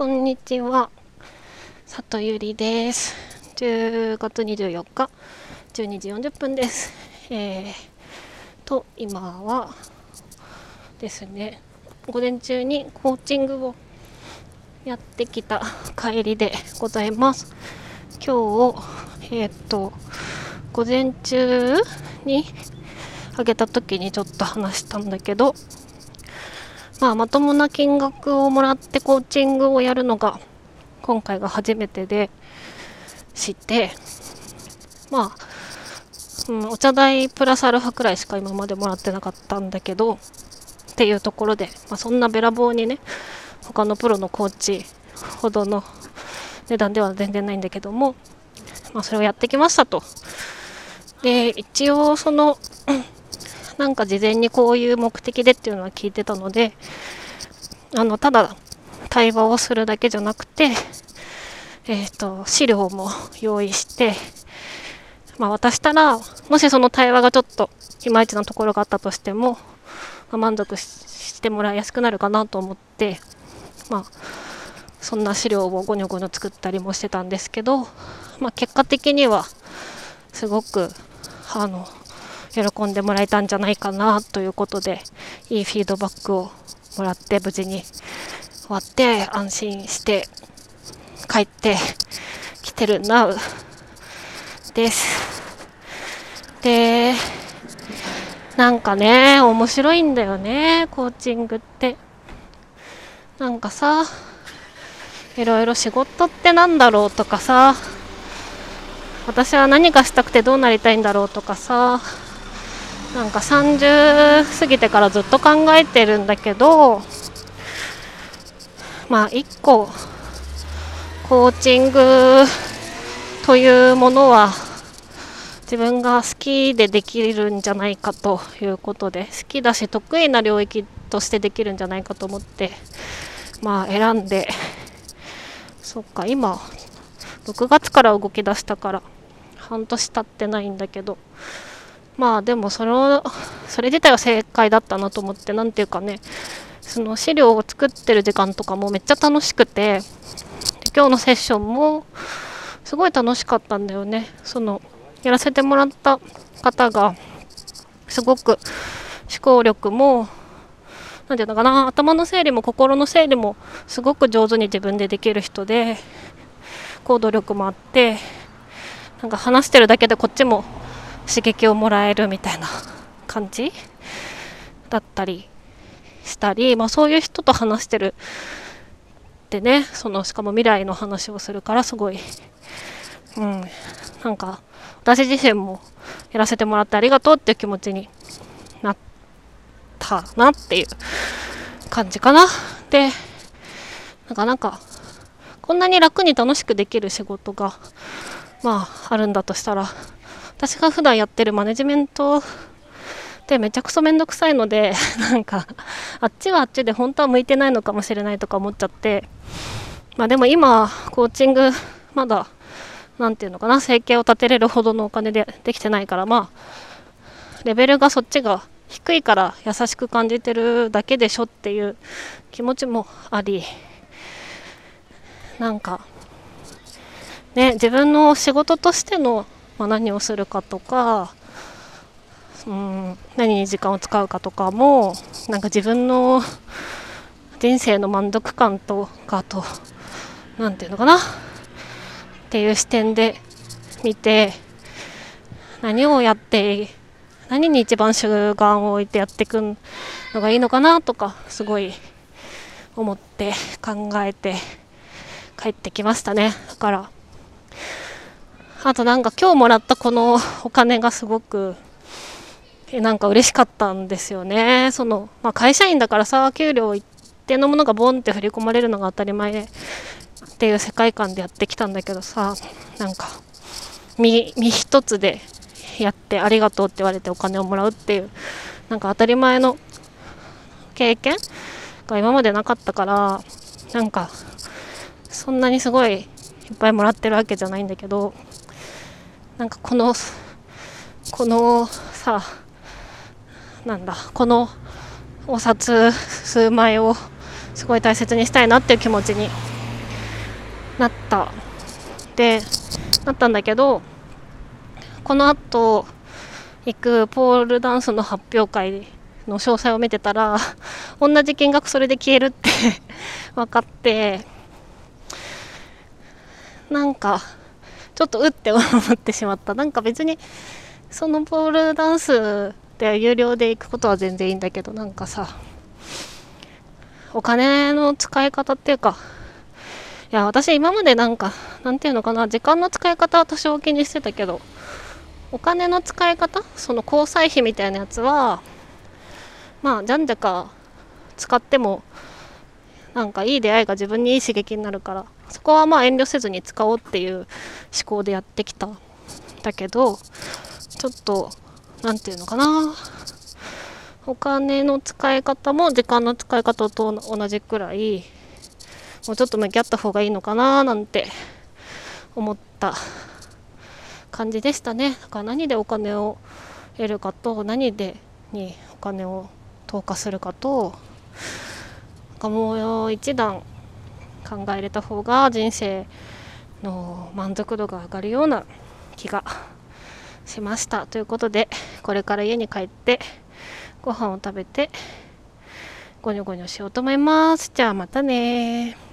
こんにちは。佐藤ゆりです。10月24日12時40分です。えー、と今はですね午前中にコーチングをやってきた帰りでございます。今日えっ、と午前中にあげた時にちょっと話したんだけどまあ、まともな金額をもらってコーチングをやるのが今回が初めてで知ってまあ、うん、お茶代プラスアルファくらいしか今までもらってなかったんだけどっていうところで、まあ、そんなべらぼうにね他のプロのコーチほどの値段では全然ないんだけども、まあ、それをやってきましたと。で一応そのなんか事前にこういう目的でっていうのは聞いてたのであのただ対話をするだけじゃなくて、えーと、資料も用意して、まあ、渡したらもしその対話がちょっといまいちなところがあったとしても、まあ、満足してもらいやすくなるかなと思って、まあ、そんな資料をゴニョゴニョ作ったりもしてたんですけど、まあ、結果的にはすごくあの喜んでもらえたんじゃないかなということでいいフィードバックをもらって無事に終わって安心して帰ってきてるなうです。でなんかね面白いんだよねコーチングって。なんかさいろいろ仕事ってなんだろうとかさ私は何かしたくてどうなりたいんだろうとかさなんか30過ぎてからずっと考えてるんだけどまあ1個コーチングというものは自分が好きでできるんじゃないかということで好きだし得意な領域としてできるんじゃないかと思ってまあ選んでそっか今6月から動き出したから半年経ってないんだけどまあでもその それ自体は正解だったなと思って何ていうかねその資料を作ってる時間とかもめっちゃ楽しくて今日のセッションもすごい楽しかったんだよね。そのやらせてもらった方がすごく思考力も何て言うのかな頭の整理も心の整理もすごく上手に自分でできる人で行動力もあってなんか話してるだけでこっちも刺激をもらえるみたいな感じ？だったりしたり、まあ、そういう人と話してるってねそのしかも未来の話をするからすごい、うん、なんか私自身もやらせてもらってありがとうっていう気持ちになったなっていう感じかな。でなんかなんかこんなに楽に楽しくできる仕事がまああるんだとしたら私が普段やってるマネジメントってめちゃくそめんどくさいので なんかあっちはあっちで本当は向いてないのかもしれないとか思っちゃって。まあでも今コーチングまだ何て言うのかな生計を立てれるほどのお金でできてないからまあレベルがそっちが低いから優しく感じてるだけでしょっていう気持ちもありなんかね自分の仕事としてのまあ、何をするかとか、うん、何に時間を使うかとかもなんか自分の 人生の満足感とかと何て言うのかなっていう視点で見て何をやって何に一番主眼を置いてやっていくのがいいのかなとかすごい思って考えて帰ってきましたね。だからあとなんか今日もらったこの お金がすごくなんか嬉しかったんですよね。そのまあ、会社員だからさ給料一定のものがボンって振り込まれるのが当たり前っていう世界観でやってきたんだけどさなんか身身一つでやってありがとうって言われてお金をもらうっていうなんか当たり前の経験が今までなかったからなんかそんなにすごいいっぱいもらってるわけじゃないんだけどなんかこのこのさなんだこのお札数枚をすごい大切にしたいなっていう気持ちになった。でなったんだけどこのあと行くポールダンスの発表会の詳細を見てたら同じ金額それで消えるって 分かってなんかちょっとうって思ってしまった。なんか別にそのポールダンスで有料で行くことは全然いいんだけどなんかさお金の使い方っていうかいや私今までなんかなんていうのかな時間の使い方は多少気にしてたけどお金の使い方その交際費みたいなやつはまあじゃんじゃか使ってもなんかいい出会いが自分にいい刺激になるからそこはまあ遠慮せずに使おうっていう思考でやってきたんだけどちょっと何て言うのかな。お金の使い方も時間の使い方と同じくらいもうちょっと向き合った方がいいのかななんて思った感じでしたね。だから何でお金を得るかと何でにお金を投下するかとかもう一段考えれた方が人生の満足度が上がるような気がしました。ということでこれから家に帰ってご飯を食べてゴニョゴニョしようと思います。じゃあまたね